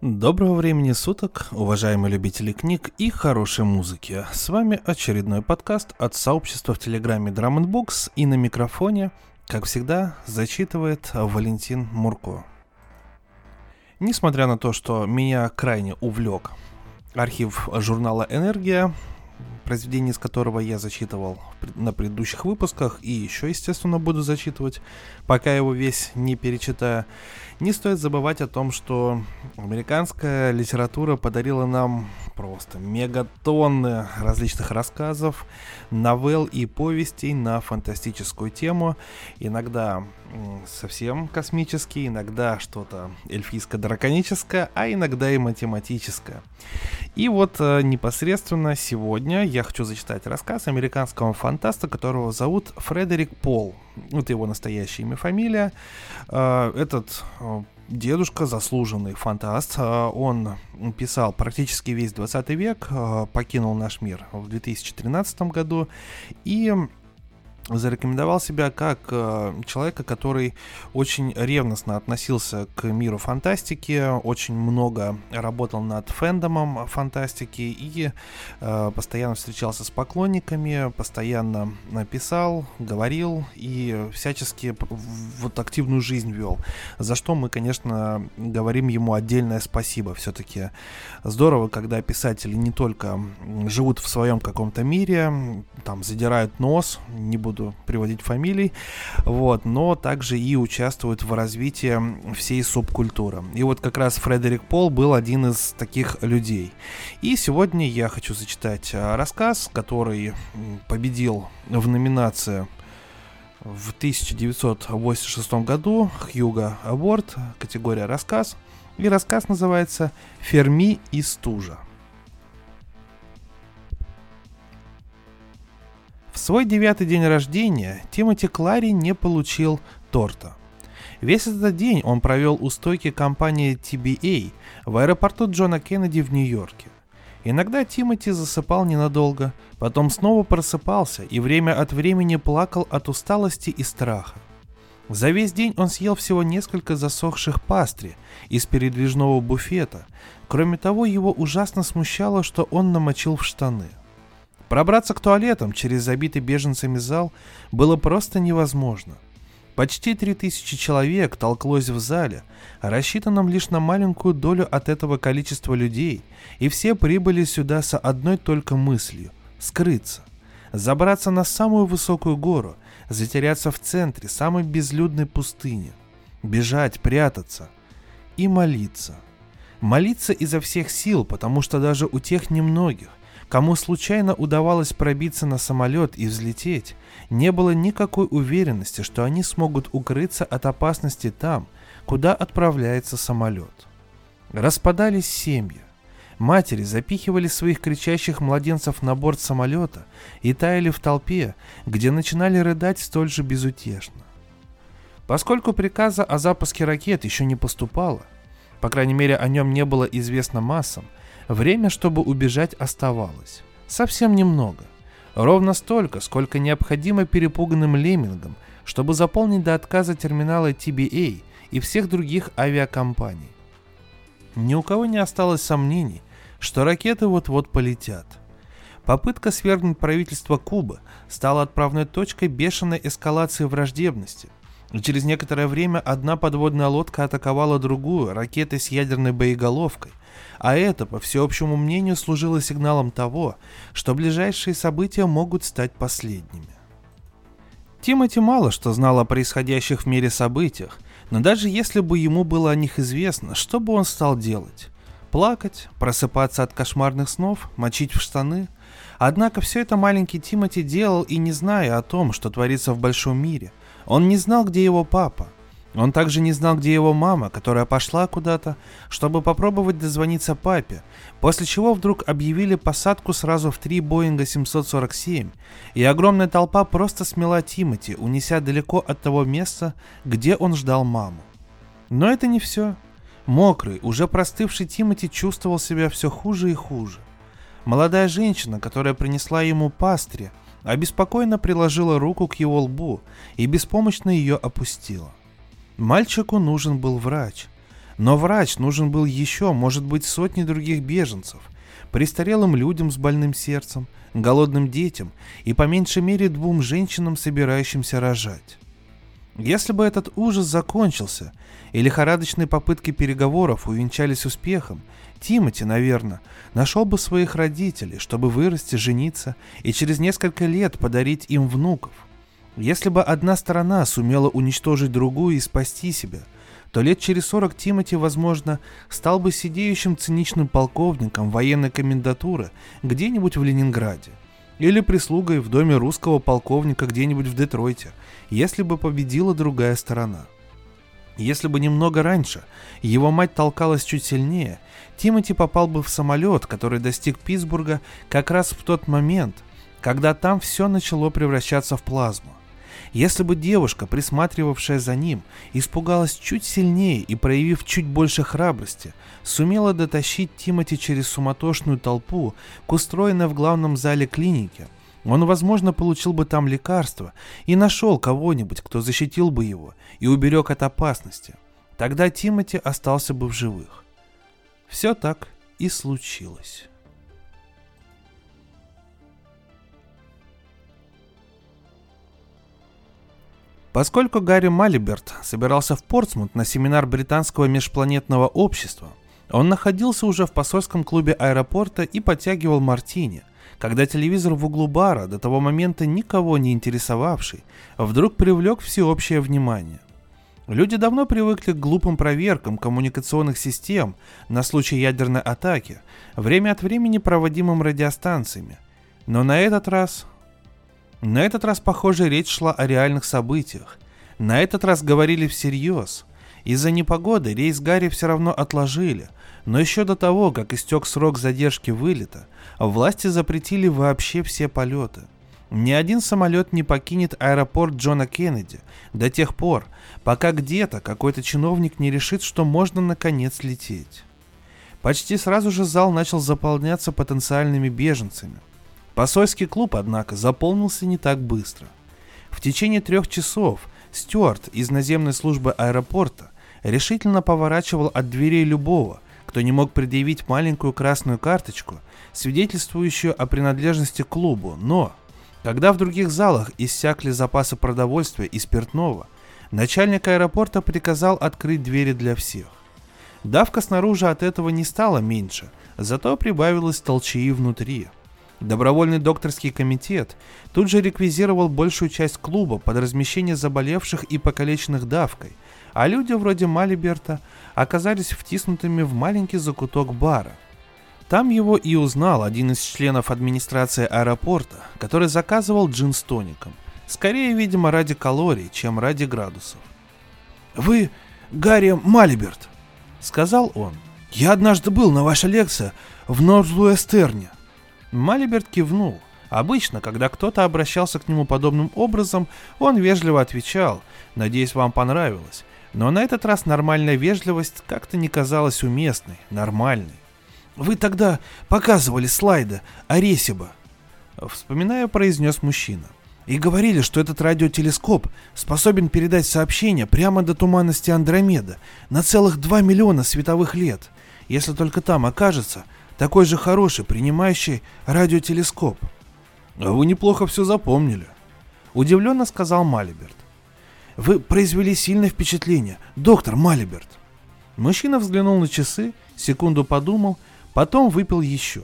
Доброго времени суток, уважаемые любители книг и хорошей музыки. С вами очередной подкаст от сообщества в Телеграме Drum Books и на микрофоне, как всегда, зачитывает Валентин Мурко. Несмотря на то, что меня крайне увлек архив журнала «Энергия», произведение из которого я зачитывал на предыдущих выпусках и еще, естественно, буду зачитывать, пока его весь не перечитаю. Не стоит забывать о том, что американская литература подарила нам просто мегатонны различных рассказов, новелл и повестей на фантастическую тему. Иногда совсем космические, иногда что-то эльфийско-драконическое, а иногда и математическое. И вот э, непосредственно сегодня я хочу зачитать рассказ американского фантаста, которого зовут Фредерик Пол. Вот его настоящее имя, фамилия. Э, этот э, дедушка, заслуженный фантаст. Он писал практически весь 20 век, покинул наш мир в 2013 году. И зарекомендовал себя как э, человека, который очень ревностно относился к миру фантастики, очень много работал над фэндомом фантастики и э, постоянно встречался с поклонниками, постоянно писал, говорил и всячески вот активную жизнь вел. За что мы, конечно, говорим ему отдельное спасибо. Все-таки здорово, когда писатели не только живут в своем каком-то мире, там задирают нос, не буду буду приводить фамилий, вот, но также и участвуют в развитии всей субкультуры. И вот как раз Фредерик Пол был один из таких людей. И сегодня я хочу зачитать а, рассказ, который победил в номинации в 1986 году Хьюга Аборт, категория рассказ. И рассказ называется «Ферми и стужа». В свой девятый день рождения Тимоти Клари не получил торта. Весь этот день он провел у стойки компании TBA в аэропорту Джона Кеннеди в Нью-Йорке. Иногда Тимоти засыпал ненадолго, потом снова просыпался и время от времени плакал от усталости и страха. За весь день он съел всего несколько засохших пастри из передвижного буфета. Кроме того, его ужасно смущало, что он намочил в штаны. Пробраться к туалетам через забитый беженцами зал было просто невозможно. Почти 3000 человек толклось в зале, рассчитанном лишь на маленькую долю от этого количества людей, и все прибыли сюда с одной только мыслью – скрыться. Забраться на самую высокую гору, затеряться в центре самой безлюдной пустыни, бежать, прятаться и молиться. Молиться изо всех сил, потому что даже у тех немногих, Кому случайно удавалось пробиться на самолет и взлететь, не было никакой уверенности, что они смогут укрыться от опасности там, куда отправляется самолет. Распадались семьи. Матери запихивали своих кричащих младенцев на борт самолета и таяли в толпе, где начинали рыдать столь же безутешно. Поскольку приказа о запуске ракет еще не поступало, по крайней мере о нем не было известно массам, Время, чтобы убежать, оставалось. Совсем немного. Ровно столько, сколько необходимо перепуганным леммингам, чтобы заполнить до отказа терминалы TBA и всех других авиакомпаний. Ни у кого не осталось сомнений, что ракеты вот-вот полетят. Попытка свергнуть правительство Кубы стала отправной точкой бешеной эскалации враждебности. Через некоторое время одна подводная лодка атаковала другую ракетой с ядерной боеголовкой – а это, по всеобщему мнению, служило сигналом того, что ближайшие события могут стать последними. Тимоти мало что знал о происходящих в мире событиях, но даже если бы ему было о них известно, что бы он стал делать? Плакать, просыпаться от кошмарных снов, мочить в штаны? Однако все это маленький Тимоти делал и не зная о том, что творится в большом мире. Он не знал, где его папа, он также не знал, где его мама, которая пошла куда-то, чтобы попробовать дозвониться папе, после чего вдруг объявили посадку сразу в три Боинга 747, и огромная толпа просто смела Тимати, унеся далеко от того места, где он ждал маму. Но это не все. Мокрый, уже простывший Тимати чувствовал себя все хуже и хуже. Молодая женщина, которая принесла ему пастри, обеспокоенно приложила руку к его лбу и беспомощно ее опустила. Мальчику нужен был врач. Но врач нужен был еще, может быть, сотни других беженцев, престарелым людям с больным сердцем, голодным детям и по меньшей мере двум женщинам, собирающимся рожать. Если бы этот ужас закончился, и лихорадочные попытки переговоров увенчались успехом, Тимати, наверное, нашел бы своих родителей, чтобы вырасти, жениться и через несколько лет подарить им внуков. Если бы одна сторона сумела уничтожить другую и спасти себя, то лет через 40 Тимати, возможно, стал бы сидеющим циничным полковником военной комендатуры где-нибудь в Ленинграде или прислугой в доме русского полковника где-нибудь в Детройте, если бы победила другая сторона. Если бы немного раньше его мать толкалась чуть сильнее, Тимати попал бы в самолет, который достиг Питтсбурга как раз в тот момент, когда там все начало превращаться в плазму. Если бы девушка, присматривавшая за ним, испугалась чуть сильнее и, проявив чуть больше храбрости, сумела дотащить Тимати через суматошную толпу к устроенной в главном зале клиники, он, возможно, получил бы там лекарство и нашел кого-нибудь, кто защитил бы его и уберег от опасности. Тогда Тимати остался бы в живых. Все так и случилось. Поскольку Гарри Малиберт собирался в Портсмут на семинар британского межпланетного общества, он находился уже в посольском клубе аэропорта и подтягивал мартини, когда телевизор в углу бара, до того момента никого не интересовавший, вдруг привлек всеобщее внимание. Люди давно привыкли к глупым проверкам коммуникационных систем на случай ядерной атаки, время от времени проводимым радиостанциями. Но на этот раз... На этот раз, похоже, речь шла о реальных событиях. На этот раз говорили всерьез. Из-за непогоды рейс Гарри все равно отложили, но еще до того, как истек срок задержки вылета, власти запретили вообще все полеты – ни один самолет не покинет аэропорт Джона Кеннеди до тех пор, пока где-то какой-то чиновник не решит, что можно наконец лететь. Почти сразу же зал начал заполняться потенциальными беженцами. Посольский клуб, однако, заполнился не так быстро. В течение трех часов Стюарт из наземной службы аэропорта решительно поворачивал от дверей любого, кто не мог предъявить маленькую красную карточку, свидетельствующую о принадлежности к клубу, но когда в других залах иссякли запасы продовольствия и спиртного, начальник аэропорта приказал открыть двери для всех. Давка снаружи от этого не стала меньше, зато прибавилось толчаи внутри. Добровольный докторский комитет тут же реквизировал большую часть клуба под размещение заболевших и покалеченных давкой, а люди вроде Малиберта оказались втиснутыми в маленький закуток бара – там его и узнал один из членов администрации аэропорта, который заказывал джин с тоником. Скорее, видимо, ради калорий, чем ради градусов. «Вы Гарри Малиберт», — сказал он. «Я однажды был на вашей лекции в Нордлуэстерне». Малиберт кивнул. Обычно, когда кто-то обращался к нему подобным образом, он вежливо отвечал «Надеюсь, вам понравилось». Но на этот раз нормальная вежливость как-то не казалась уместной, нормальной. Вы тогда показывали слайды о Ресиба. Вспоминая, произнес мужчина. И говорили, что этот радиотелескоп способен передать сообщение прямо до туманности Андромеда на целых 2 миллиона световых лет, если только там окажется такой же хороший принимающий радиотелескоп. А вы неплохо все запомнили. Удивленно сказал Малиберт. Вы произвели сильное впечатление, доктор Малиберт. Мужчина взглянул на часы, секунду подумал Потом выпил еще.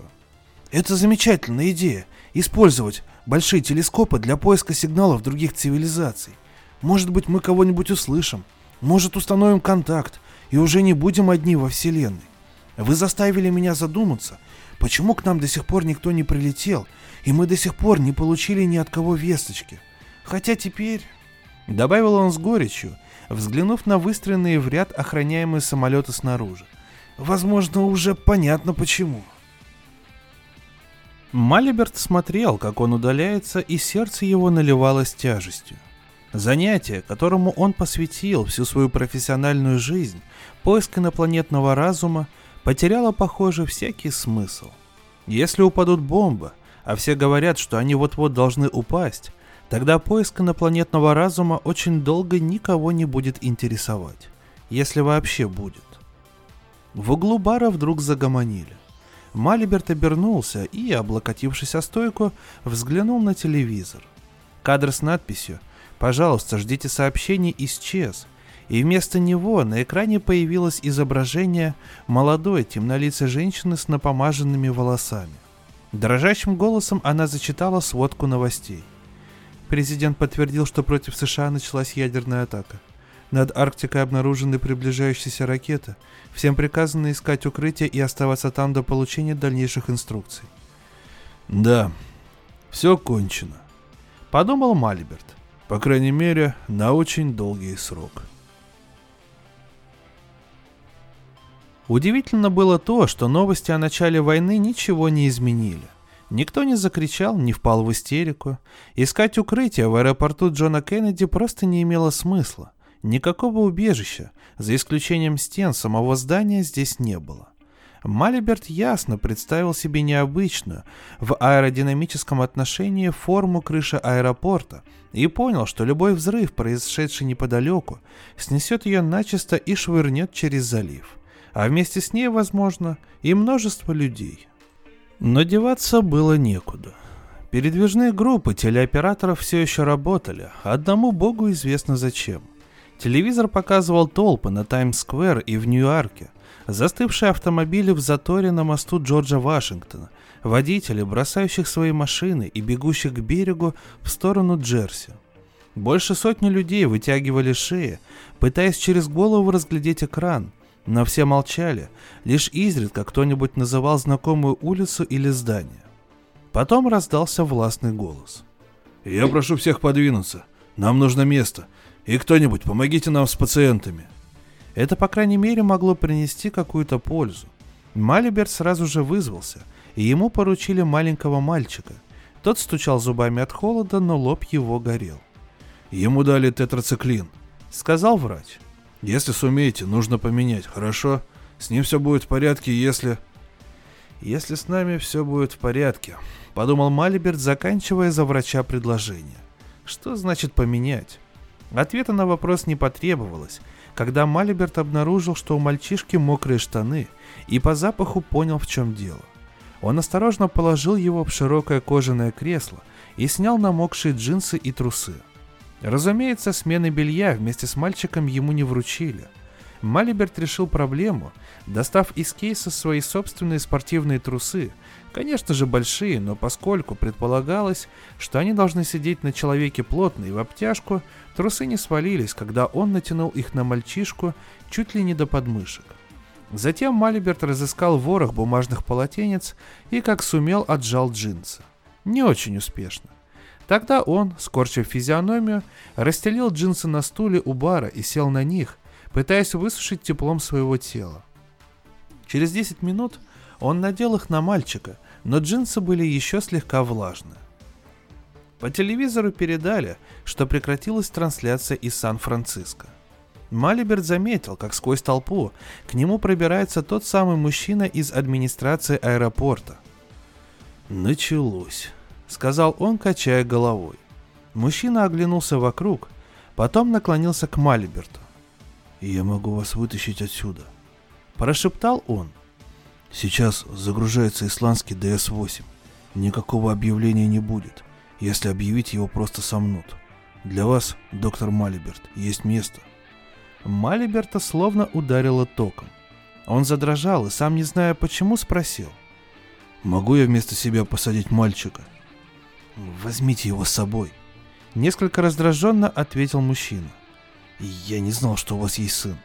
Это замечательная идея – использовать большие телескопы для поиска сигналов других цивилизаций. Может быть, мы кого-нибудь услышим, может, установим контакт и уже не будем одни во Вселенной. Вы заставили меня задуматься, почему к нам до сих пор никто не прилетел, и мы до сих пор не получили ни от кого весточки. Хотя теперь... Добавил он с горечью, взглянув на выстроенные в ряд охраняемые самолеты снаружи. Возможно, уже понятно почему. Малиберт смотрел, как он удаляется, и сердце его наливалось тяжестью. Занятие, которому он посвятил всю свою профессиональную жизнь, поиск инопланетного разума, потеряло, похоже, всякий смысл. Если упадут бомбы, а все говорят, что они вот-вот должны упасть, тогда поиск инопланетного разума очень долго никого не будет интересовать, если вообще будет. В углу бара вдруг загомонили. Малиберт обернулся и, облокотившись о стойку, взглянул на телевизор. Кадр с надписью «Пожалуйста, ждите сообщений» исчез, и вместо него на экране появилось изображение молодой темнолицей женщины с напомаженными волосами. Дрожащим голосом она зачитала сводку новостей. Президент подтвердил, что против США началась ядерная атака. Над Арктикой обнаружены приближающиеся ракеты. Всем приказано искать укрытие и оставаться там до получения дальнейших инструкций. Да, все кончено. Подумал Малиберт. По крайней мере, на очень долгий срок. Удивительно было то, что новости о начале войны ничего не изменили. Никто не закричал, не впал в истерику. Искать укрытие в аэропорту Джона Кеннеди просто не имело смысла. Никакого убежища, за исключением стен самого здания, здесь не было. Малиберт ясно представил себе необычную в аэродинамическом отношении форму крыши аэропорта и понял, что любой взрыв, произошедший неподалеку, снесет ее начисто и швырнет через залив – а вместе с ней, возможно, и множество людей. Но деваться было некуда. Передвижные группы телеоператоров все еще работали, одному богу известно зачем. Телевизор показывал толпы на Таймс-сквер и в Нью-Йорке, застывшие автомобили в заторе на мосту Джорджа Вашингтона, водители, бросающих свои машины и бегущих к берегу в сторону Джерси. Больше сотни людей вытягивали шеи, пытаясь через голову разглядеть экран – но все молчали, лишь изредка кто-нибудь называл знакомую улицу или здание. Потом раздался властный голос. «Я прошу всех подвинуться. Нам нужно место. И кто-нибудь, помогите нам с пациентами». Это, по крайней мере, могло принести какую-то пользу. Малиберт сразу же вызвался, и ему поручили маленького мальчика. Тот стучал зубами от холода, но лоб его горел. «Ему дали тетрациклин», — сказал врач. Если сумеете, нужно поменять, хорошо? С ним все будет в порядке, если... Если с нами все будет в порядке, подумал Малиберт, заканчивая за врача предложение. Что значит поменять? Ответа на вопрос не потребовалось, когда Малиберт обнаружил, что у мальчишки мокрые штаны, и по запаху понял, в чем дело. Он осторожно положил его в широкое кожаное кресло и снял намокшие джинсы и трусы. Разумеется, смены белья вместе с мальчиком ему не вручили. Малиберт решил проблему, достав из кейса свои собственные спортивные трусы, конечно же большие, но поскольку предполагалось, что они должны сидеть на человеке плотно и в обтяжку, трусы не свалились, когда он натянул их на мальчишку чуть ли не до подмышек. Затем Малиберт разыскал ворох бумажных полотенец и, как сумел, отжал джинсы. Не очень успешно. Тогда он, скорчив физиономию, расстелил джинсы на стуле у бара и сел на них, пытаясь высушить теплом своего тела. Через 10 минут он надел их на мальчика, но джинсы были еще слегка влажны. По телевизору передали, что прекратилась трансляция из Сан-Франциско. Малиберт заметил, как сквозь толпу к нему пробирается тот самый мужчина из администрации аэропорта. Началось сказал он, качая головой. Мужчина оглянулся вокруг, потом наклонился к Малиберту. «Я могу вас вытащить отсюда», – прошептал он. «Сейчас загружается исландский ДС-8. Никакого объявления не будет. Если объявить, его просто сомнут. Для вас, доктор Малиберт, есть место». Малиберта словно ударило током. Он задрожал и, сам не зная почему, спросил. «Могу я вместо себя посадить мальчика?» «Возьмите его с собой», — несколько раздраженно ответил мужчина. «Я не знал, что у вас есть сын.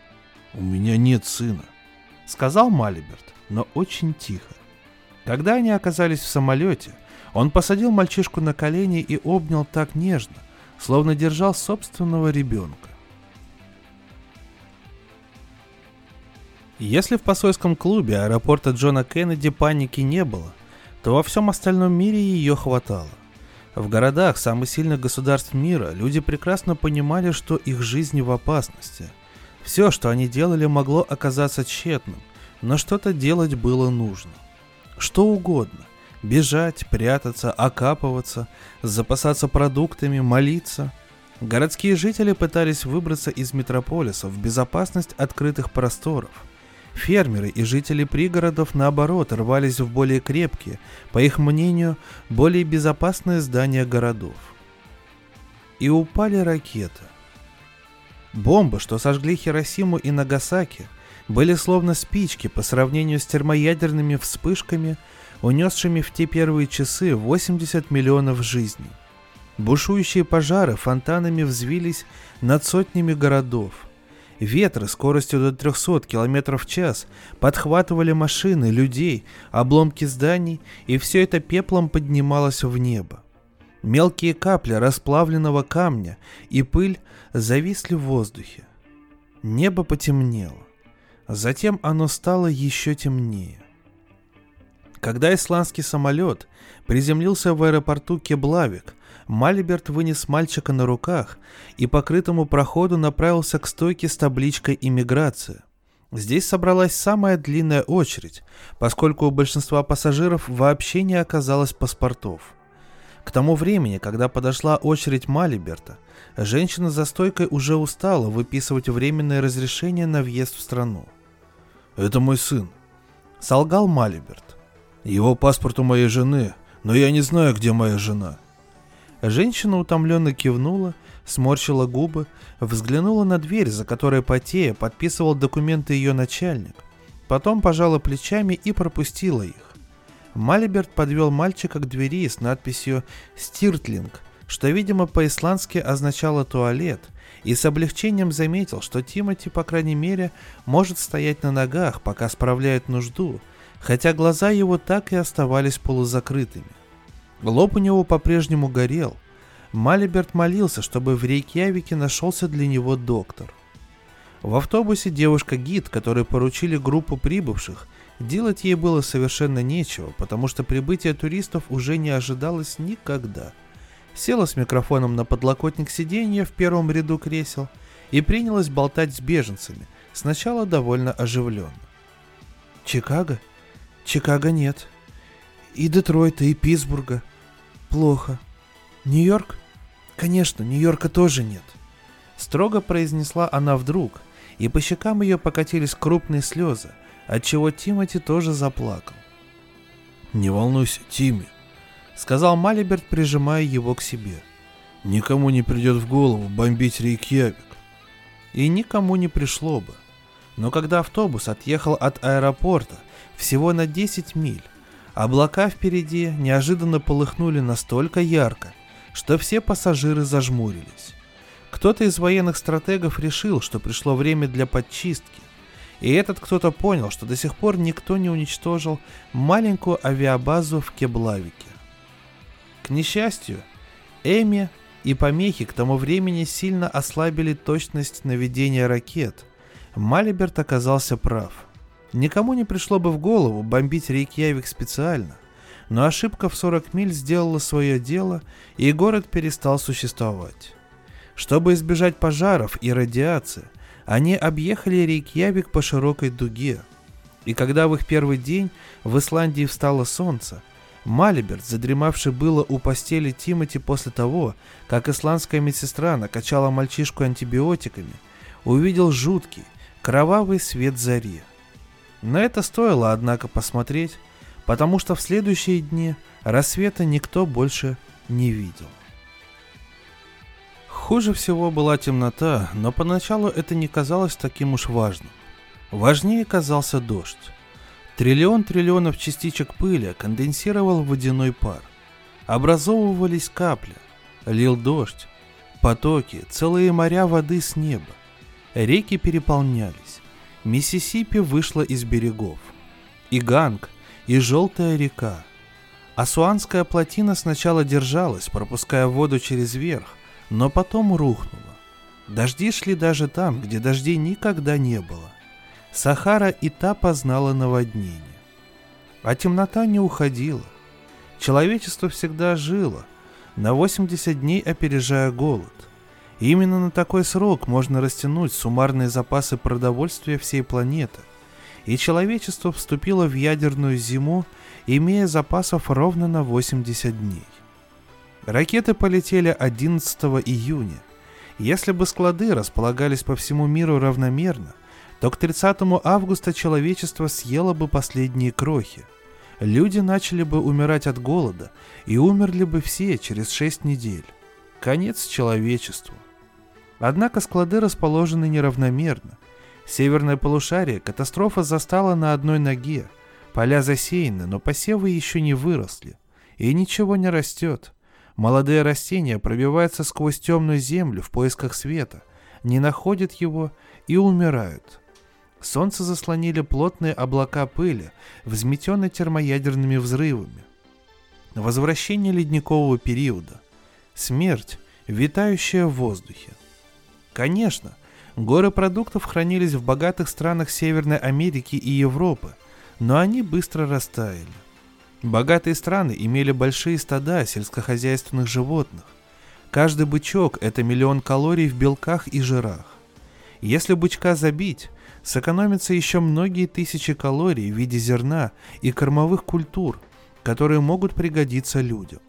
У меня нет сына», — сказал Малиберт, но очень тихо. Когда они оказались в самолете, он посадил мальчишку на колени и обнял так нежно, словно держал собственного ребенка. Если в посольском клубе аэропорта Джона Кеннеди паники не было, то во всем остальном мире ее хватало. В городах самых сильных государств мира люди прекрасно понимали, что их жизни в опасности. Все, что они делали, могло оказаться тщетным, но что-то делать было нужно. Что угодно. Бежать, прятаться, окапываться, запасаться продуктами, молиться. Городские жители пытались выбраться из метрополиса в безопасность открытых просторов. Фермеры и жители пригородов, наоборот, рвались в более крепкие, по их мнению, более безопасные здания городов. И упали ракеты. Бомбы, что сожгли Хиросиму и Нагасаки, были словно спички по сравнению с термоядерными вспышками, унесшими в те первые часы 80 миллионов жизней. Бушующие пожары фонтанами взвились над сотнями городов. Ветры скоростью до 300 км в час подхватывали машины, людей, обломки зданий, и все это пеплом поднималось в небо. Мелкие капли расплавленного камня и пыль зависли в воздухе. Небо потемнело. Затем оно стало еще темнее. Когда исландский самолет приземлился в аэропорту Кеблавик, Малиберт вынес мальчика на руках и по крытому проходу направился к стойке с табличкой «Иммиграция». Здесь собралась самая длинная очередь, поскольку у большинства пассажиров вообще не оказалось паспортов. К тому времени, когда подошла очередь Малиберта, женщина за стойкой уже устала выписывать временное разрешение на въезд в страну. «Это мой сын», — солгал Малиберт. «Его паспорт у моей жены, но я не знаю, где моя жена». Женщина утомленно кивнула, сморщила губы, взглянула на дверь, за которой потея подписывал документы ее начальник. Потом пожала плечами и пропустила их. Малиберт подвел мальчика к двери с надписью «Стиртлинг», что, видимо, по-исландски означало «туалет», и с облегчением заметил, что Тимати, по крайней мере, может стоять на ногах, пока справляет нужду, хотя глаза его так и оставались полузакрытыми. Лоб у него по-прежнему горел. Малиберт молился, чтобы в Рейкьявике нашелся для него доктор. В автобусе девушка-гид, которой поручили группу прибывших, делать ей было совершенно нечего, потому что прибытие туристов уже не ожидалось никогда. Села с микрофоном на подлокотник сиденья в первом ряду кресел и принялась болтать с беженцами, сначала довольно оживленно. «Чикаго? Чикаго нет. И Детройта, и Питтсбурга. Плохо. Нью-Йорк? Конечно, Нью-Йорка тоже нет. Строго произнесла она вдруг, и по щекам ее покатились крупные слезы, отчего Тимати тоже заплакал. «Не волнуйся, Тимми», — сказал Малиберт, прижимая его к себе. «Никому не придет в голову бомбить Рейкьявик». И никому не пришло бы. Но когда автобус отъехал от аэропорта всего на 10 миль, Облака впереди неожиданно полыхнули настолько ярко, что все пассажиры зажмурились. Кто-то из военных стратегов решил, что пришло время для подчистки, и этот кто-то понял, что до сих пор никто не уничтожил маленькую авиабазу в Кеблавике. К несчастью, Эми и помехи к тому времени сильно ослабили точность наведения ракет. Малиберт оказался прав – Никому не пришло бы в голову бомбить Рейкьявик специально, но ошибка в 40 миль сделала свое дело, и город перестал существовать. Чтобы избежать пожаров и радиации, они объехали Рейкьявик по широкой дуге. И когда в их первый день в Исландии встало солнце, Малиберт, задремавший было у постели Тимати после того, как исландская медсестра накачала мальчишку антибиотиками, увидел жуткий, кровавый свет зари. На это стоило, однако, посмотреть, потому что в следующие дни рассвета никто больше не видел. Хуже всего была темнота, но поначалу это не казалось таким уж важным. Важнее казался дождь. Триллион триллионов частичек пыли конденсировал водяной пар. Образовывались капли, лил дождь, потоки, целые моря воды с неба. Реки переполнялись. Миссисипи вышла из берегов. И Ганг, и Желтая река. Асуанская плотина сначала держалась, пропуская воду через верх, но потом рухнула. Дожди шли даже там, где дождей никогда не было. Сахара и та познала наводнение. А темнота не уходила. Человечество всегда жило, на 80 дней опережая голод – именно на такой срок можно растянуть суммарные запасы продовольствия всей планеты. И человечество вступило в ядерную зиму, имея запасов ровно на 80 дней. Ракеты полетели 11 июня. Если бы склады располагались по всему миру равномерно, то к 30 августа человечество съело бы последние крохи. Люди начали бы умирать от голода, и умерли бы все через 6 недель. Конец человечеству. Однако склады расположены неравномерно. Северное полушарие катастрофа застала на одной ноге. Поля засеяны, но посевы еще не выросли. И ничего не растет. Молодые растения пробиваются сквозь темную землю в поисках света, не находят его и умирают. Солнце заслонили плотные облака пыли, взметенные термоядерными взрывами. Возвращение ледникового периода. Смерть, витающая в воздухе. Конечно, горы продуктов хранились в богатых странах Северной Америки и Европы, но они быстро растаяли. Богатые страны имели большие стада сельскохозяйственных животных. Каждый бычок – это миллион калорий в белках и жирах. Если бычка забить, сэкономится еще многие тысячи калорий в виде зерна и кормовых культур, которые могут пригодиться людям.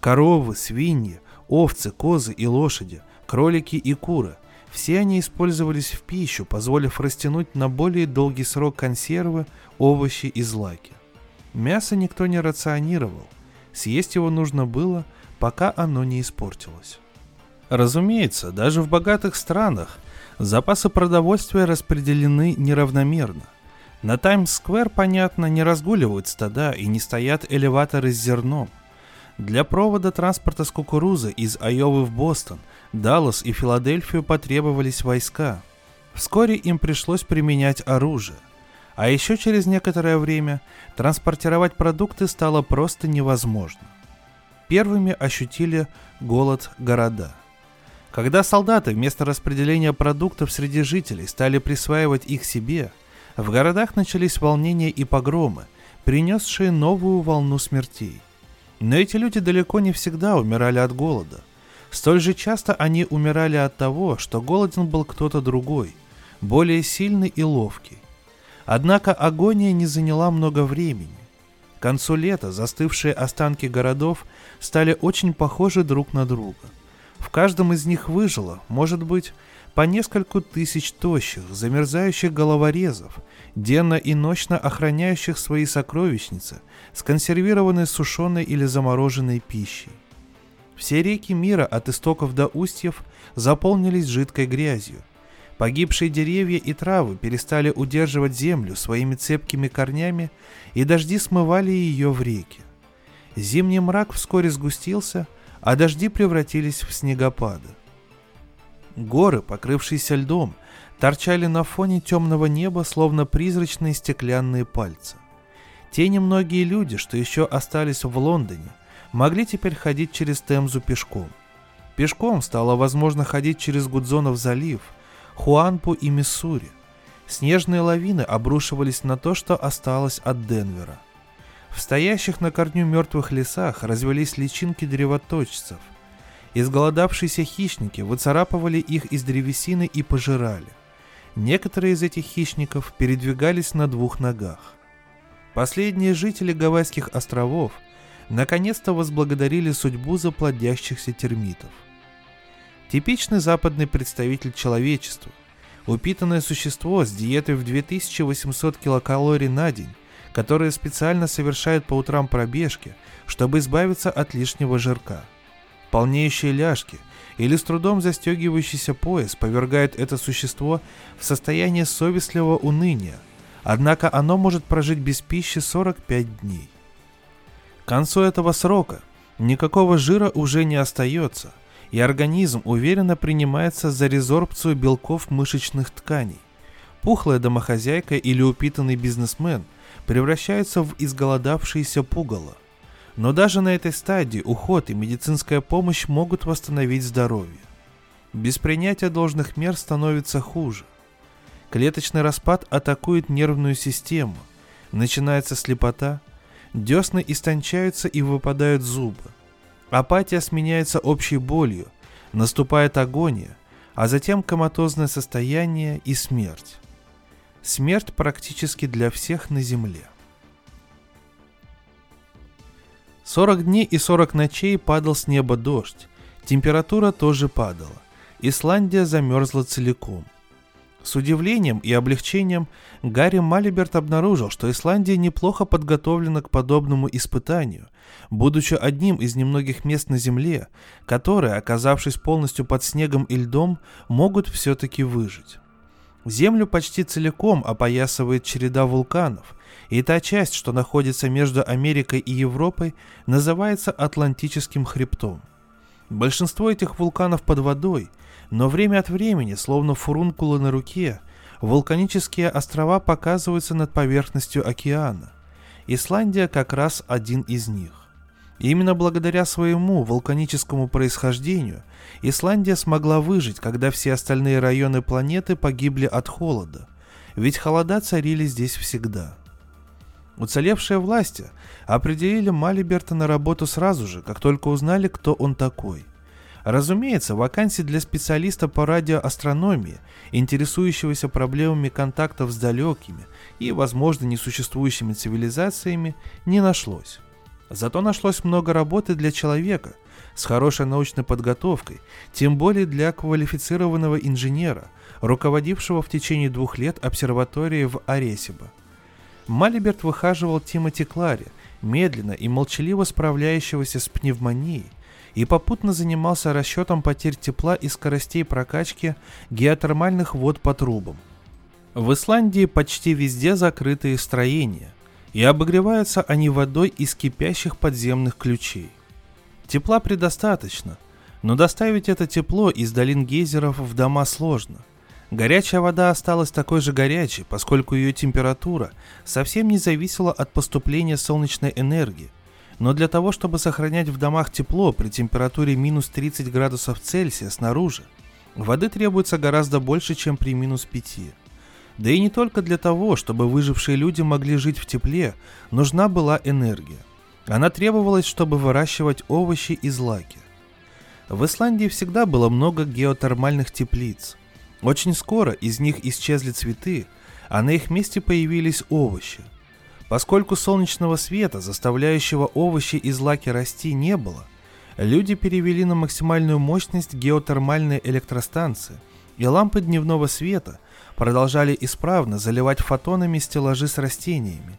Коровы, свиньи, овцы, козы и лошади, кролики и куры – все они использовались в пищу, позволив растянуть на более долгий срок консервы, овощи и злаки. Мясо никто не рационировал, съесть его нужно было, пока оно не испортилось. Разумеется, даже в богатых странах запасы продовольствия распределены неравномерно. На Таймс-сквер, понятно, не разгуливают стада и не стоят элеваторы с зерном. Для провода транспорта с кукурузой из Айовы в Бостон, Даллас и Филадельфию потребовались войска. Вскоре им пришлось применять оружие. А еще через некоторое время транспортировать продукты стало просто невозможно. Первыми ощутили голод города. Когда солдаты вместо распределения продуктов среди жителей стали присваивать их себе, в городах начались волнения и погромы, принесшие новую волну смертей. Но эти люди далеко не всегда умирали от голода. Столь же часто они умирали от того, что голоден был кто-то другой, более сильный и ловкий. Однако агония не заняла много времени. К концу лета застывшие останки городов стали очень похожи друг на друга. В каждом из них выжило, может быть, по нескольку тысяч тощих, замерзающих головорезов, денно и ночно охраняющих свои сокровищницы с консервированной сушеной или замороженной пищей. Все реки мира от истоков до устьев заполнились жидкой грязью, Погибшие деревья и травы перестали удерживать землю своими цепкими корнями, и дожди смывали ее в реки. Зимний мрак вскоре сгустился, а дожди превратились в снегопады. Горы, покрывшиеся льдом, торчали на фоне темного неба, словно призрачные стеклянные пальцы. Те немногие люди, что еще остались в Лондоне, могли теперь ходить через Темзу пешком. Пешком стало возможно ходить через Гудзонов залив – Хуанпу и Миссури. Снежные лавины обрушивались на то, что осталось от Денвера. В стоящих на корню мертвых лесах развелись личинки древоточцев. Изголодавшиеся хищники выцарапывали их из древесины и пожирали. Некоторые из этих хищников передвигались на двух ногах. Последние жители Гавайских островов наконец-то возблагодарили судьбу за плодящихся термитов – Типичный западный представитель человечества. Упитанное существо с диетой в 2800 килокалорий на день, которое специально совершает по утрам пробежки, чтобы избавиться от лишнего жирка. Полнеющие ляжки или с трудом застегивающийся пояс повергают это существо в состояние совестливого уныния, однако оно может прожить без пищи 45 дней. Концу этого срока никакого жира уже не остается, и организм уверенно принимается за резорбцию белков мышечных тканей. Пухлая домохозяйка или упитанный бизнесмен превращаются в изголодавшиеся пугало. Но даже на этой стадии уход и медицинская помощь могут восстановить здоровье. Без принятия должных мер становится хуже. Клеточный распад атакует нервную систему, начинается слепота, десны истончаются и выпадают зубы. Апатия сменяется общей болью, наступает агония, а затем коматозное состояние и смерть. Смерть практически для всех на Земле. 40 дней и 40 ночей падал с неба дождь, температура тоже падала, Исландия замерзла целиком. С удивлением и облегчением Гарри Малиберт обнаружил, что Исландия неплохо подготовлена к подобному испытанию, будучи одним из немногих мест на Земле, которые, оказавшись полностью под снегом и льдом, могут все-таки выжить. Землю почти целиком опоясывает череда вулканов, и та часть, что находится между Америкой и Европой, называется Атлантическим хребтом. Большинство этих вулканов под водой, но время от времени, словно фурункулы на руке, вулканические острова показываются над поверхностью океана. Исландия как раз один из них. И именно благодаря своему вулканическому происхождению Исландия смогла выжить, когда все остальные районы планеты погибли от холода. Ведь холода царили здесь всегда. Уцелевшие власти определили Малиберта на работу сразу же, как только узнали, кто он такой. Разумеется, вакансий для специалиста по радиоастрономии, интересующегося проблемами контактов с далекими и, возможно, несуществующими цивилизациями, не нашлось. Зато нашлось много работы для человека с хорошей научной подготовкой, тем более для квалифицированного инженера, руководившего в течение двух лет обсерваторией в Аресибо. Малиберт выхаживал Тимоти Клари, медленно и молчаливо справляющегося с пневмонией, и попутно занимался расчетом потерь тепла и скоростей прокачки геотермальных вод по трубам. В Исландии почти везде закрытые строения, и обогреваются они водой из кипящих подземных ключей. Тепла предостаточно, но доставить это тепло из долин гейзеров в дома сложно. Горячая вода осталась такой же горячей, поскольку ее температура совсем не зависела от поступления солнечной энергии, но для того, чтобы сохранять в домах тепло при температуре минус 30 градусов Цельсия снаружи, воды требуется гораздо больше, чем при минус 5. Да и не только для того, чтобы выжившие люди могли жить в тепле, нужна была энергия. Она требовалась, чтобы выращивать овощи и злаки. В Исландии всегда было много геотермальных теплиц. Очень скоро из них исчезли цветы, а на их месте появились овощи – Поскольку солнечного света, заставляющего овощи и злаки расти, не было, люди перевели на максимальную мощность геотермальные электростанции, и лампы дневного света продолжали исправно заливать фотонами стеллажи с растениями.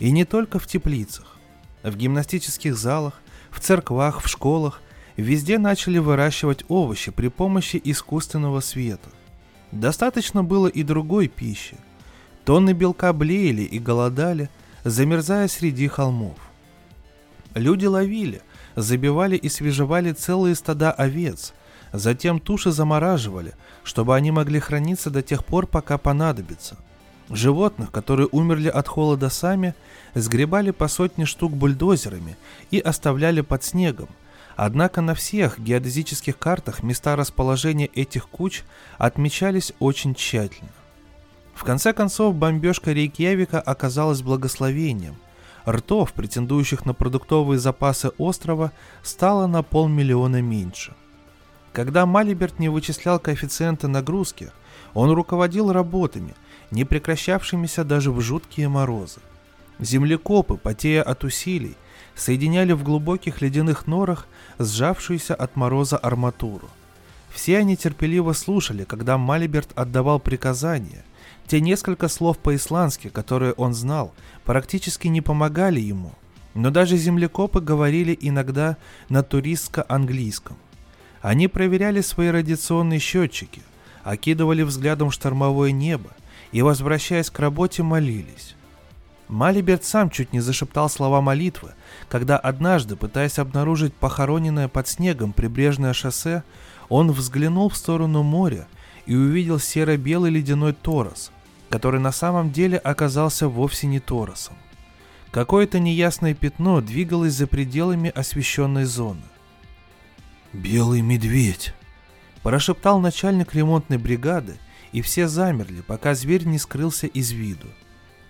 И не только в теплицах. В гимнастических залах, в церквах, в школах везде начали выращивать овощи при помощи искусственного света. Достаточно было и другой пищи. Тонны белка блеяли и голодали – замерзая среди холмов. Люди ловили, забивали и свежевали целые стада овец, затем туши замораживали, чтобы они могли храниться до тех пор, пока понадобится. Животных, которые умерли от холода сами, сгребали по сотне штук бульдозерами и оставляли под снегом, Однако на всех геодезических картах места расположения этих куч отмечались очень тщательно. В конце концов, бомбежка Рейкьявика оказалась благословением. Ртов, претендующих на продуктовые запасы острова, стало на полмиллиона меньше. Когда Малиберт не вычислял коэффициенты нагрузки, он руководил работами, не прекращавшимися даже в жуткие морозы. Землекопы, потея от усилий, соединяли в глубоких ледяных норах сжавшуюся от мороза арматуру. Все они терпеливо слушали, когда Малиберт отдавал приказания, те несколько слов по-исландски, которые он знал, практически не помогали ему, но даже землекопы говорили иногда на туристско-английском. Они проверяли свои радиационные счетчики, окидывали взглядом штормовое небо и, возвращаясь к работе, молились. Малиберт сам чуть не зашептал слова молитвы, когда однажды, пытаясь обнаружить похороненное под снегом прибрежное шоссе, он взглянул в сторону моря и увидел серо-белый ледяной торос, который на самом деле оказался вовсе не Торосом. Какое-то неясное пятно двигалось за пределами освещенной зоны. «Белый медведь!» – прошептал начальник ремонтной бригады, и все замерли, пока зверь не скрылся из виду.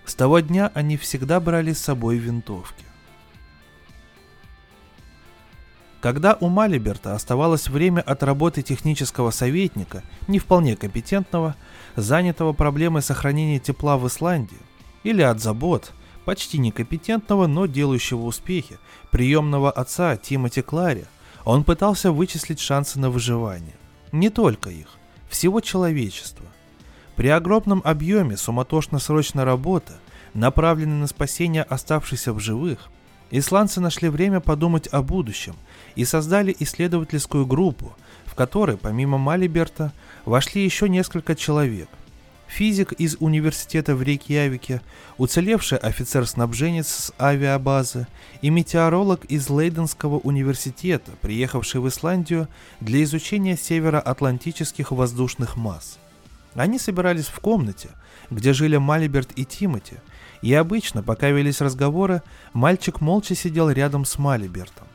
С того дня они всегда брали с собой винтовки. Когда у Малиберта оставалось время от работы технического советника, не вполне компетентного, занятого проблемой сохранения тепла в Исландии, или от забот, почти некомпетентного, но делающего успехи, приемного отца Тимоти Клари, он пытался вычислить шансы на выживание. Не только их, всего человечества. При огромном объеме суматошно-срочной работы, направленной на спасение оставшихся в живых, исландцы нашли время подумать о будущем и создали исследовательскую группу, в которой, помимо Малиберта, вошли еще несколько человек. Физик из университета в Рейкьявике, уцелевший офицер-снабженец с авиабазы и метеоролог из Лейденского университета, приехавший в Исландию для изучения североатлантических воздушных масс. Они собирались в комнате, где жили Малиберт и Тимати, и обычно, пока велись разговоры, мальчик молча сидел рядом с Малибертом.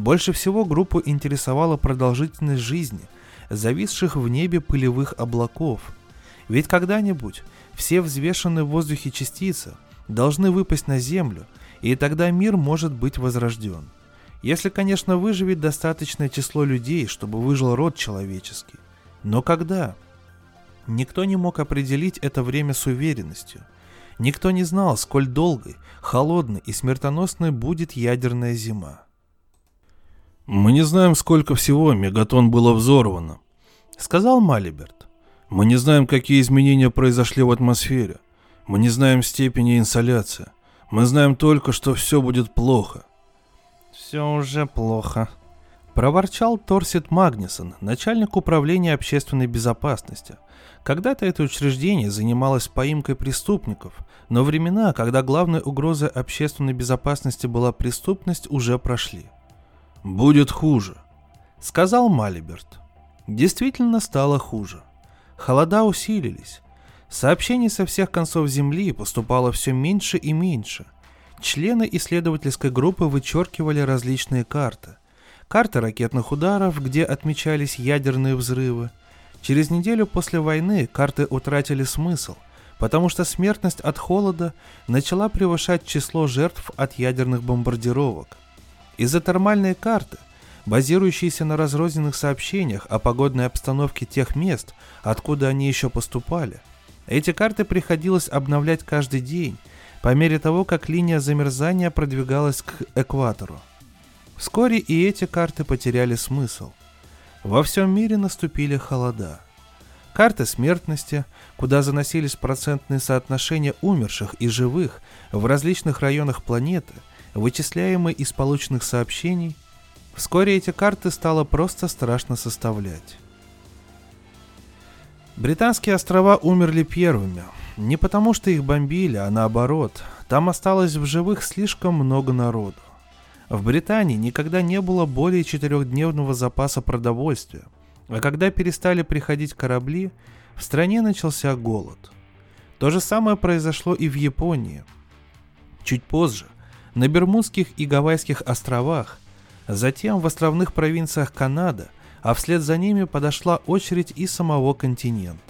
Больше всего группу интересовала продолжительность жизни, зависших в небе пылевых облаков. Ведь когда-нибудь все взвешенные в воздухе частицы должны выпасть на Землю, и тогда мир может быть возрожден. Если, конечно, выживет достаточное число людей, чтобы выжил род человеческий. Но когда? Никто не мог определить это время с уверенностью. Никто не знал, сколь долгой, холодной и смертоносной будет ядерная зима. «Мы не знаем, сколько всего мегатон было взорвано», — сказал Малиберт. «Мы не знаем, какие изменения произошли в атмосфере. Мы не знаем степени инсоляции. Мы знаем только, что все будет плохо». «Все уже плохо», — проворчал Торсит Магнисон, начальник управления общественной безопасности — когда-то это учреждение занималось поимкой преступников, но времена, когда главной угрозой общественной безопасности была преступность, уже прошли. «Будет хуже», — сказал Малиберт. Действительно стало хуже. Холода усилились. Сообщений со всех концов Земли поступало все меньше и меньше. Члены исследовательской группы вычеркивали различные карты. Карты ракетных ударов, где отмечались ядерные взрывы, Через неделю после войны карты утратили смысл, потому что смертность от холода начала превышать число жертв от ядерных бомбардировок. Изотермальные карты, базирующиеся на разрозненных сообщениях о погодной обстановке тех мест, откуда они еще поступали, эти карты приходилось обновлять каждый день, по мере того, как линия замерзания продвигалась к экватору. Вскоре и эти карты потеряли смысл. Во всем мире наступили холода. Карты смертности, куда заносились процентные соотношения умерших и живых в различных районах планеты, вычисляемые из полученных сообщений, вскоре эти карты стало просто страшно составлять. Британские острова умерли первыми. Не потому, что их бомбили, а наоборот. Там осталось в живых слишком много народу. В Британии никогда не было более четырехдневного запаса продовольствия, а когда перестали приходить корабли, в стране начался голод. То же самое произошло и в Японии. Чуть позже, на Бермудских и Гавайских островах, затем в островных провинциях Канады, а вслед за ними подошла очередь и самого континента.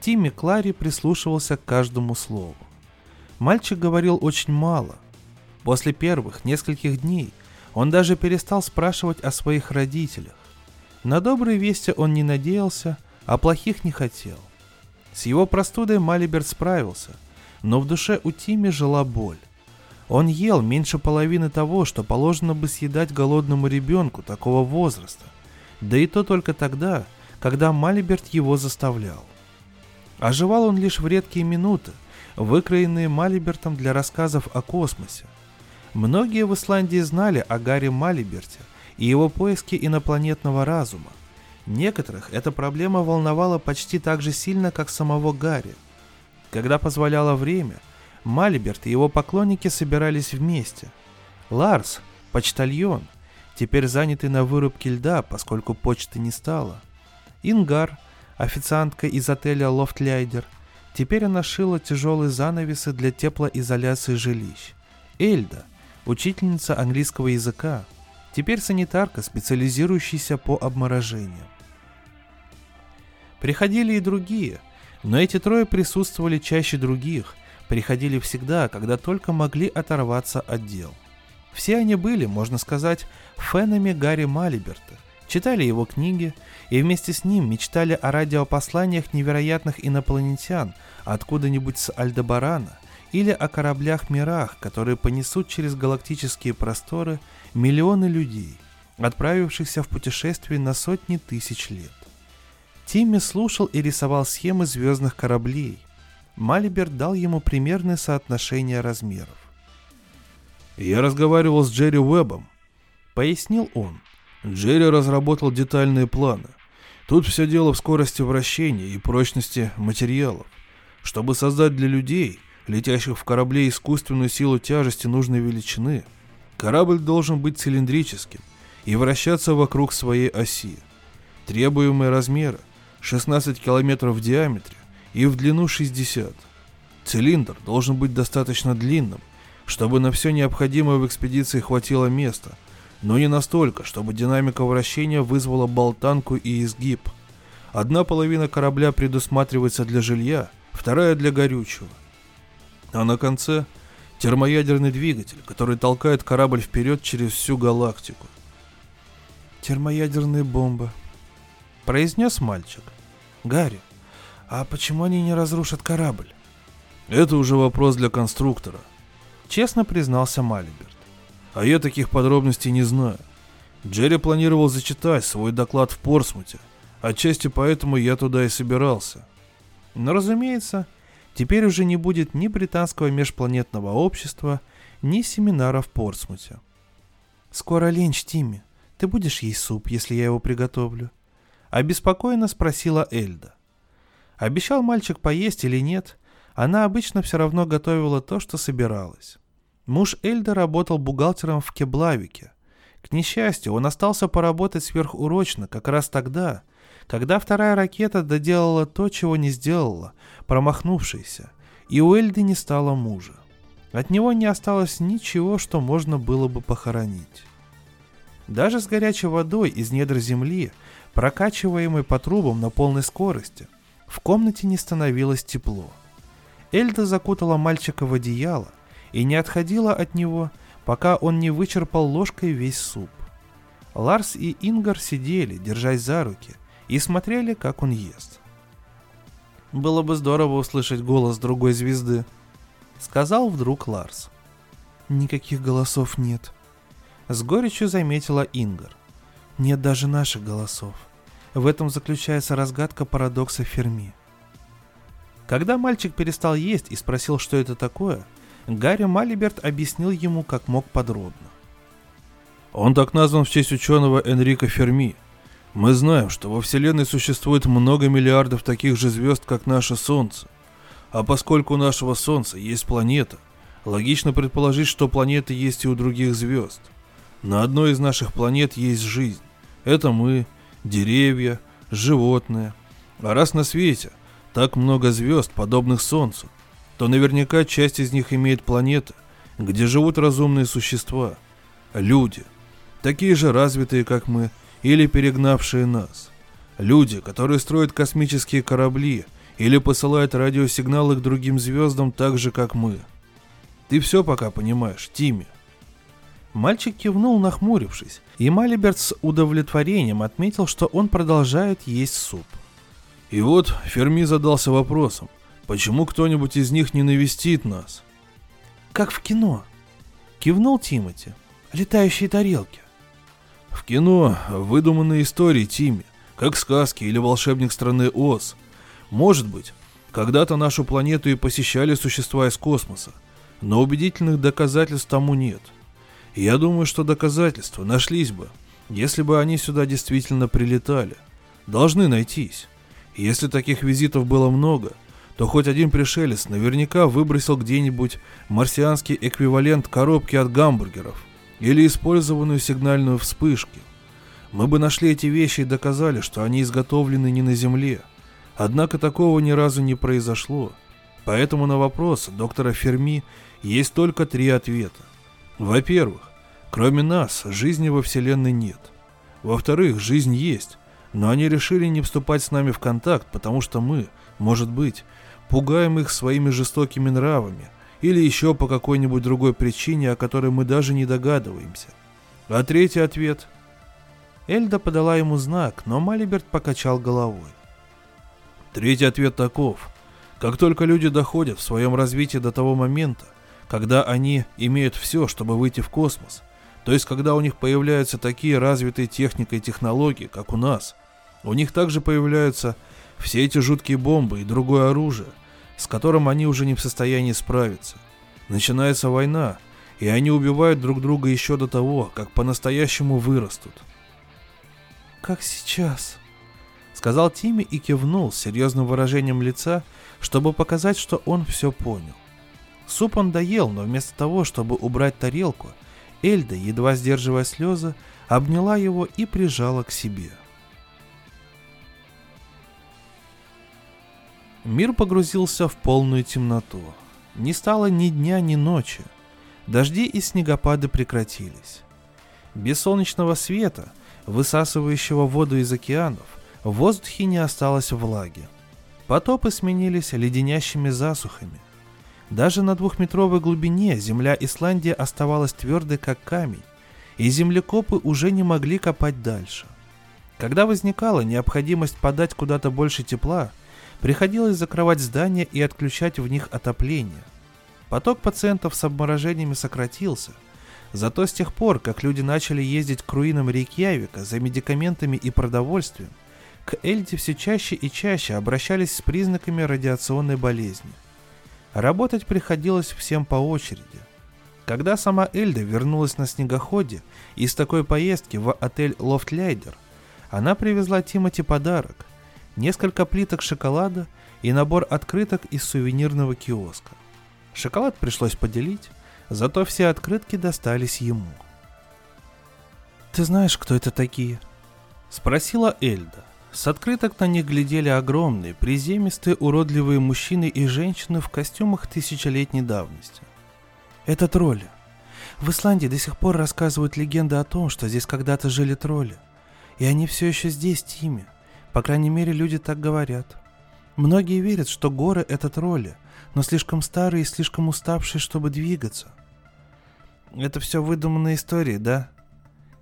Тимми Клари прислушивался к каждому слову. Мальчик говорил очень мало, После первых нескольких дней он даже перестал спрашивать о своих родителях. На добрые вести он не надеялся, а плохих не хотел. С его простудой Малиберт справился, но в душе у Тими жила боль. Он ел меньше половины того, что положено бы съедать голодному ребенку такого возраста, да и то только тогда, когда Малиберт его заставлял. Оживал он лишь в редкие минуты, выкроенные Малибертом для рассказов о космосе, Многие в Исландии знали о Гарри Малиберте и его поиске инопланетного разума. Некоторых эта проблема волновала почти так же сильно, как самого Гарри. Когда позволяло время, Малиберт и его поклонники собирались вместе. Ларс, почтальон, теперь занятый на вырубке льда, поскольку почты не стало. Ингар, официантка из отеля Лофтляйдер, теперь она шила тяжелые занавесы для теплоизоляции жилищ. Эльда, учительница английского языка, теперь санитарка, специализирующаяся по обморожениям. Приходили и другие, но эти трое присутствовали чаще других, приходили всегда, когда только могли оторваться от дел. Все они были, можно сказать, фенами Гарри Малиберта, читали его книги и вместе с ним мечтали о радиопосланиях невероятных инопланетян откуда-нибудь с Альдебарана, или о кораблях-мирах, которые понесут через галактические просторы миллионы людей, отправившихся в путешествие на сотни тысяч лет. Тимми слушал и рисовал схемы звездных кораблей. Малиберт дал ему примерное соотношение размеров. «Я разговаривал с Джерри Уэббом», — пояснил он. Джерри разработал детальные планы. Тут все дело в скорости вращения и прочности материалов. Чтобы создать для людей, летящих в корабле искусственную силу тяжести нужной величины, корабль должен быть цилиндрическим и вращаться вокруг своей оси. Требуемые размеры 16 километров в диаметре и в длину 60. Цилиндр должен быть достаточно длинным, чтобы на все необходимое в экспедиции хватило места, но не настолько, чтобы динамика вращения вызвала болтанку и изгиб. Одна половина корабля предусматривается для жилья, вторая для горючего. А на конце термоядерный двигатель, который толкает корабль вперед через всю галактику. «Термоядерная бомба», — произнес мальчик. «Гарри, а почему они не разрушат корабль?» «Это уже вопрос для конструктора», — честно признался Малиберт. «А я таких подробностей не знаю. Джерри планировал зачитать свой доклад в Порсмуте, отчасти поэтому я туда и собирался». Но, разумеется, теперь уже не будет ни британского межпланетного общества, ни семинара в Портсмуте. «Скоро ленч, Тимми. Ты будешь есть суп, если я его приготовлю?» Обеспокоенно спросила Эльда. Обещал мальчик поесть или нет, она обычно все равно готовила то, что собиралась. Муж Эльда работал бухгалтером в Кеблавике. К несчастью, он остался поработать сверхурочно как раз тогда, когда вторая ракета доделала то, чего не сделала, промахнувшаяся, и у Эльды не стало мужа. От него не осталось ничего, что можно было бы похоронить. Даже с горячей водой из недр земли, прокачиваемой по трубам на полной скорости, в комнате не становилось тепло. Эльда закутала мальчика в одеяло и не отходила от него, пока он не вычерпал ложкой весь суп. Ларс и Ингар сидели, держась за руки, и смотрели, как он ест. «Было бы здорово услышать голос другой звезды», — сказал вдруг Ларс. «Никаких голосов нет», — с горечью заметила Ингар. «Нет даже наших голосов. В этом заключается разгадка парадокса Ферми». Когда мальчик перестал есть и спросил, что это такое, Гарри Малиберт объяснил ему как мог подробно. Он так назван в честь ученого Энрика Ферми, мы знаем, что во Вселенной существует много миллиардов таких же звезд, как наше Солнце. А поскольку у нашего Солнца есть планета, логично предположить, что планеты есть и у других звезд. На одной из наших планет есть жизнь. Это мы, деревья, животные. А раз на свете так много звезд, подобных Солнцу, то наверняка часть из них имеет планеты, где живут разумные существа, люди, такие же развитые, как мы, или перегнавшие нас. Люди, которые строят космические корабли или посылают радиосигналы к другим звездам так же, как мы. Ты все пока понимаешь, Тимми. Мальчик кивнул, нахмурившись, и Малиберт с удовлетворением отметил, что он продолжает есть суп. И вот Ферми задался вопросом, почему кто-нибудь из них не навестит нас? Как в кино. Кивнул Тимати. Летающие тарелки. В кино выдуманные истории Тимми, как сказки или волшебник страны Оз. Может быть, когда-то нашу планету и посещали существа из космоса, но убедительных доказательств тому нет. Я думаю, что доказательства нашлись бы, если бы они сюда действительно прилетали. Должны найтись. Если таких визитов было много, то хоть один пришелец наверняка выбросил где-нибудь марсианский эквивалент коробки от гамбургеров – или использованную сигнальную вспышку. Мы бы нашли эти вещи и доказали, что они изготовлены не на Земле. Однако такого ни разу не произошло. Поэтому на вопрос доктора Ферми есть только три ответа. Во-первых, кроме нас, жизни во Вселенной нет. Во-вторых, жизнь есть, но они решили не вступать с нами в контакт, потому что мы, может быть, пугаем их своими жестокими нравами, или еще по какой-нибудь другой причине, о которой мы даже не догадываемся. А третий ответ? Эльда подала ему знак, но Малиберт покачал головой. Третий ответ таков. Как только люди доходят в своем развитии до того момента, когда они имеют все, чтобы выйти в космос, то есть когда у них появляются такие развитые техника и технологии, как у нас, У них также появляются все эти жуткие бомбы и другое оружие, с которым они уже не в состоянии справиться. Начинается война, и они убивают друг друга еще до того, как по-настоящему вырастут. «Как сейчас», — сказал Тимми и кивнул с серьезным выражением лица, чтобы показать, что он все понял. Суп он доел, но вместо того, чтобы убрать тарелку, Эльда, едва сдерживая слезы, обняла его и прижала к себе. Мир погрузился в полную темноту. Не стало ни дня, ни ночи. Дожди и снегопады прекратились. Без солнечного света, высасывающего воду из океанов, в воздухе не осталось влаги. Потопы сменились леденящими засухами. Даже на двухметровой глубине земля Исландии оставалась твердой, как камень, и землекопы уже не могли копать дальше. Когда возникала необходимость подать куда-то больше тепла, приходилось закрывать здания и отключать в них отопление. Поток пациентов с обморожениями сократился, зато с тех пор, как люди начали ездить к руинам Рейкьявика за медикаментами и продовольствием, к Эльде все чаще и чаще обращались с признаками радиационной болезни. Работать приходилось всем по очереди. Когда сама Эльда вернулась на снегоходе из такой поездки в отель Лофтляйдер, она привезла Тимати подарок – несколько плиток шоколада и набор открыток из сувенирного киоска. Шоколад пришлось поделить, зато все открытки достались ему. «Ты знаешь, кто это такие?» – спросила Эльда. С открыток на них глядели огромные, приземистые, уродливые мужчины и женщины в костюмах тысячелетней давности. Это тролли. В Исландии до сих пор рассказывают легенды о том, что здесь когда-то жили тролли. И они все еще здесь, Тими. По крайней мере, люди так говорят. Многие верят, что горы — это тролли, но слишком старые и слишком уставшие, чтобы двигаться. Это все выдуманные истории, да?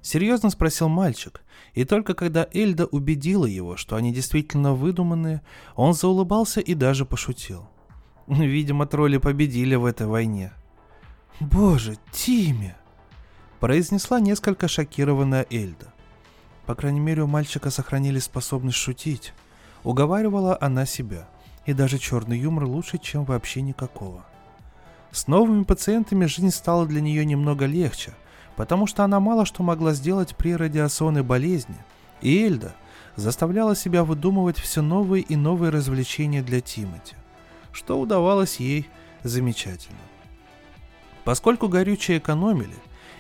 Серьезно спросил мальчик, и только когда Эльда убедила его, что они действительно выдуманные, он заулыбался и даже пошутил. Видимо, тролли победили в этой войне. «Боже, Тимми!» произнесла несколько шокированная Эльда. По крайней мере, у мальчика сохранили способность шутить. Уговаривала она себя. И даже черный юмор лучше, чем вообще никакого. С новыми пациентами жизнь стала для нее немного легче, потому что она мало что могла сделать при радиационной болезни, и Эльда заставляла себя выдумывать все новые и новые развлечения для Тимати, что удавалось ей замечательно. Поскольку горючее экономили,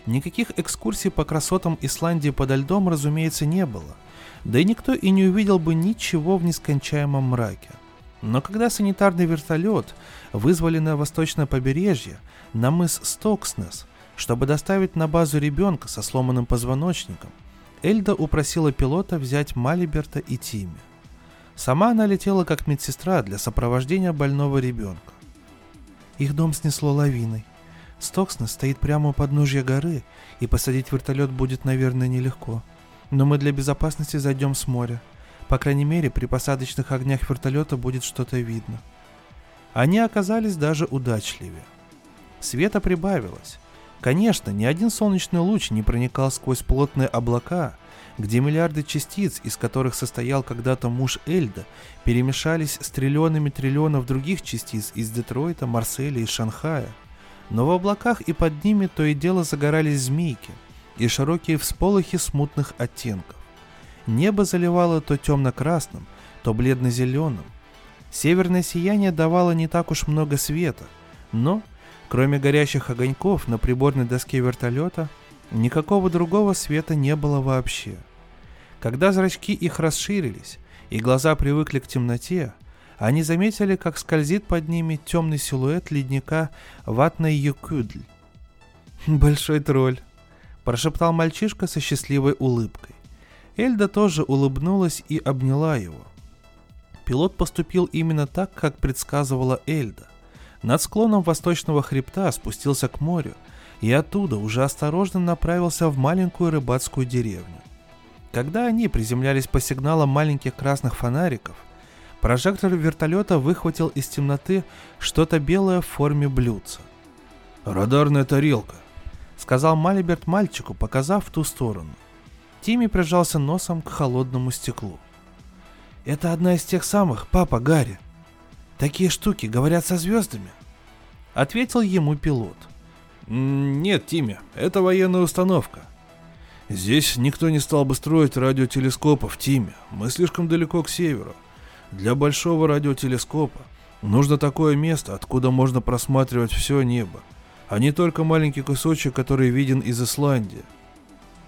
никаких экскурсий по красотам Исландии подо льдом, разумеется, не было, да и никто и не увидел бы ничего в нескончаемом мраке. Но когда санитарный вертолет вызвали на восточное побережье, на мыс Стокснес, чтобы доставить на базу ребенка со сломанным позвоночником, Эльда упросила пилота взять Малиберта и Тимми. Сама она летела как медсестра для сопровождения больного ребенка. Их дом снесло лавиной. Стокснес стоит прямо у подножья горы, и посадить вертолет будет, наверное, нелегко. Но мы для безопасности зайдем с моря. По крайней мере, при посадочных огнях вертолета будет что-то видно. Они оказались даже удачливее. Света прибавилось, Конечно, ни один солнечный луч не проникал сквозь плотные облака, где миллиарды частиц, из которых состоял когда-то муж Эльда, перемешались с триллионами триллионов других частиц из Детройта, Марселя и Шанхая. Но в облаках и под ними то и дело загорались змейки и широкие всполохи смутных оттенков. Небо заливало то темно-красным, то бледно-зеленым. Северное сияние давало не так уж много света, но Кроме горящих огоньков на приборной доске вертолета, никакого другого света не было вообще. Когда зрачки их расширились и глаза привыкли к темноте, они заметили, как скользит под ними темный силуэт ледника Ватной Юкюдль. «Большой тролль», – прошептал мальчишка со счастливой улыбкой. Эльда тоже улыбнулась и обняла его. Пилот поступил именно так, как предсказывала Эльда. Над склоном восточного хребта спустился к морю и оттуда уже осторожно направился в маленькую рыбацкую деревню. Когда они приземлялись по сигналам маленьких красных фонариков, прожектор вертолета выхватил из темноты что-то белое в форме блюдца. «Радарная тарелка», — сказал Малиберт мальчику, показав в ту сторону. Тимми прижался носом к холодному стеклу. Это одна из тех самых, папа Гарри. Такие штуки говорят со звездами. Ответил ему пилот. Нет, Тимми, это военная установка. Здесь никто не стал бы строить радиотелескопы в Тиме. Мы слишком далеко к северу. Для большого радиотелескопа нужно такое место, откуда можно просматривать все небо, а не только маленький кусочек, который виден из Исландии.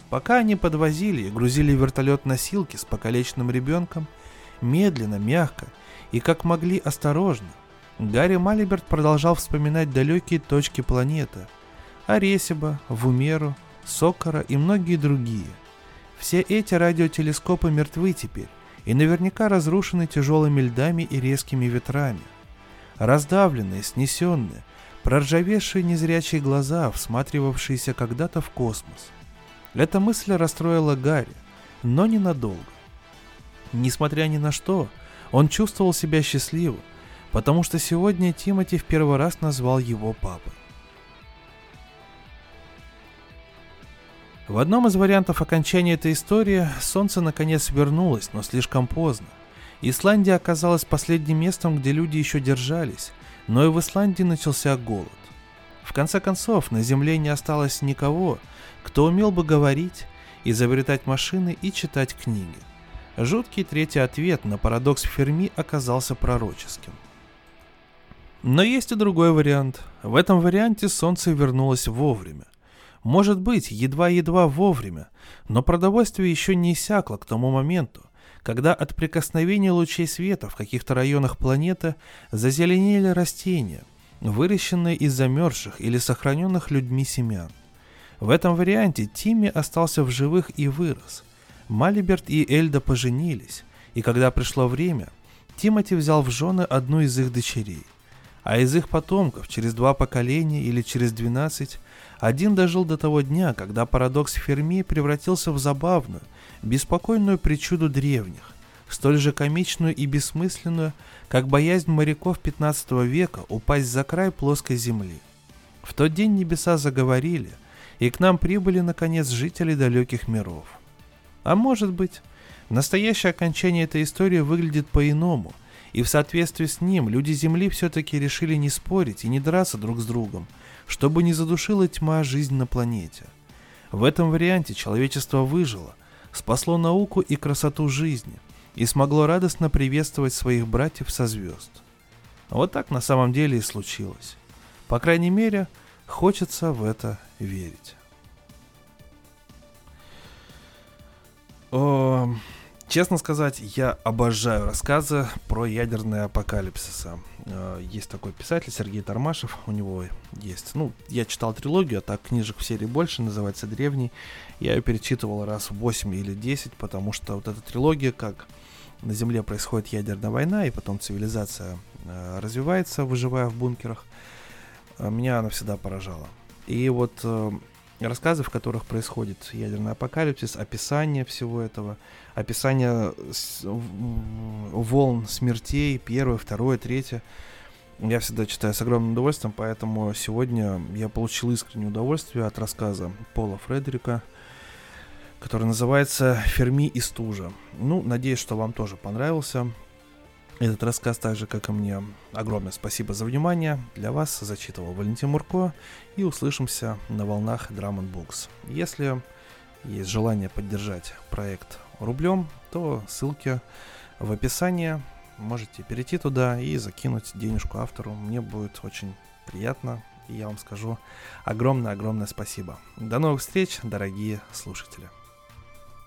Пока они подвозили и грузили вертолет-носилки с покалеченным ребенком, медленно, мягко и как могли осторожно, Гарри Малиберт продолжал вспоминать далекие точки планеты – Аресиба, Вумеру, Сокара и многие другие. Все эти радиотелескопы мертвы теперь и наверняка разрушены тяжелыми льдами и резкими ветрами. Раздавленные, снесенные, проржавевшие незрячие глаза, всматривавшиеся когда-то в космос. Эта мысль расстроила Гарри, но ненадолго. Несмотря ни на что, он чувствовал себя счастливым, потому что сегодня Тимати в первый раз назвал его папой. В одном из вариантов окончания этой истории солнце наконец вернулось, но слишком поздно. Исландия оказалась последним местом, где люди еще держались, но и в Исландии начался голод. В конце концов, на Земле не осталось никого, кто умел бы говорить, изобретать машины и читать книги. Жуткий третий ответ на парадокс Ферми оказался пророческим. Но есть и другой вариант. В этом варианте Солнце вернулось вовремя. Может быть, едва-едва вовремя, но продовольствие еще не иссякло к тому моменту, когда от прикосновения лучей света в каких-то районах планеты зазеленели растения, выращенные из замерзших или сохраненных людьми семян. В этом варианте Тимми остался в живых и вырос. Малиберт и Эльда поженились, и когда пришло время, Тимати взял в жены одну из их дочерей. А из их потомков через два поколения или через двенадцать один дожил до того дня, когда парадокс Ферми превратился в забавную, беспокойную причуду древних, столь же комичную и бессмысленную, как боязнь моряков 15 века упасть за край плоской земли. В тот день небеса заговорили, и к нам прибыли, наконец, жители далеких миров. А может быть, настоящее окончание этой истории выглядит по-иному, и в соответствии с ним люди Земли все-таки решили не спорить и не драться друг с другом – чтобы не задушила тьма жизнь на планете. В этом варианте человечество выжило, спасло науку и красоту жизни и смогло радостно приветствовать своих братьев со звезд. Вот так на самом деле и случилось. По крайней мере, хочется в это верить. Честно сказать, я обожаю рассказы про ядерные апокалипсисы. Э, есть такой писатель Сергей Тормашев, у него есть, ну, я читал трилогию, а так книжек в серии больше, называется «Древний». Я ее перечитывал раз 8 или 10, потому что вот эта трилогия, как на Земле происходит ядерная война, и потом цивилизация э, развивается, выживая в бункерах, э, меня она всегда поражала. И вот рассказы, в которых происходит ядерный апокалипсис, описание всего этого, описание волн смертей, первое, второе, третье. Я всегда читаю с огромным удовольствием, поэтому сегодня я получил искреннее удовольствие от рассказа Пола Фредерика, который называется «Ферми и стужа». Ну, надеюсь, что вам тоже понравился этот рассказ, так же, как и мне. Огромное спасибо за внимание. Для вас зачитывал Валентин Мурко. И услышимся на волнах Drum Books. Если есть желание поддержать проект рублем, то ссылки в описании. Можете перейти туда и закинуть денежку автору. Мне будет очень приятно. И я вам скажу огромное-огромное спасибо. До новых встреч, дорогие слушатели.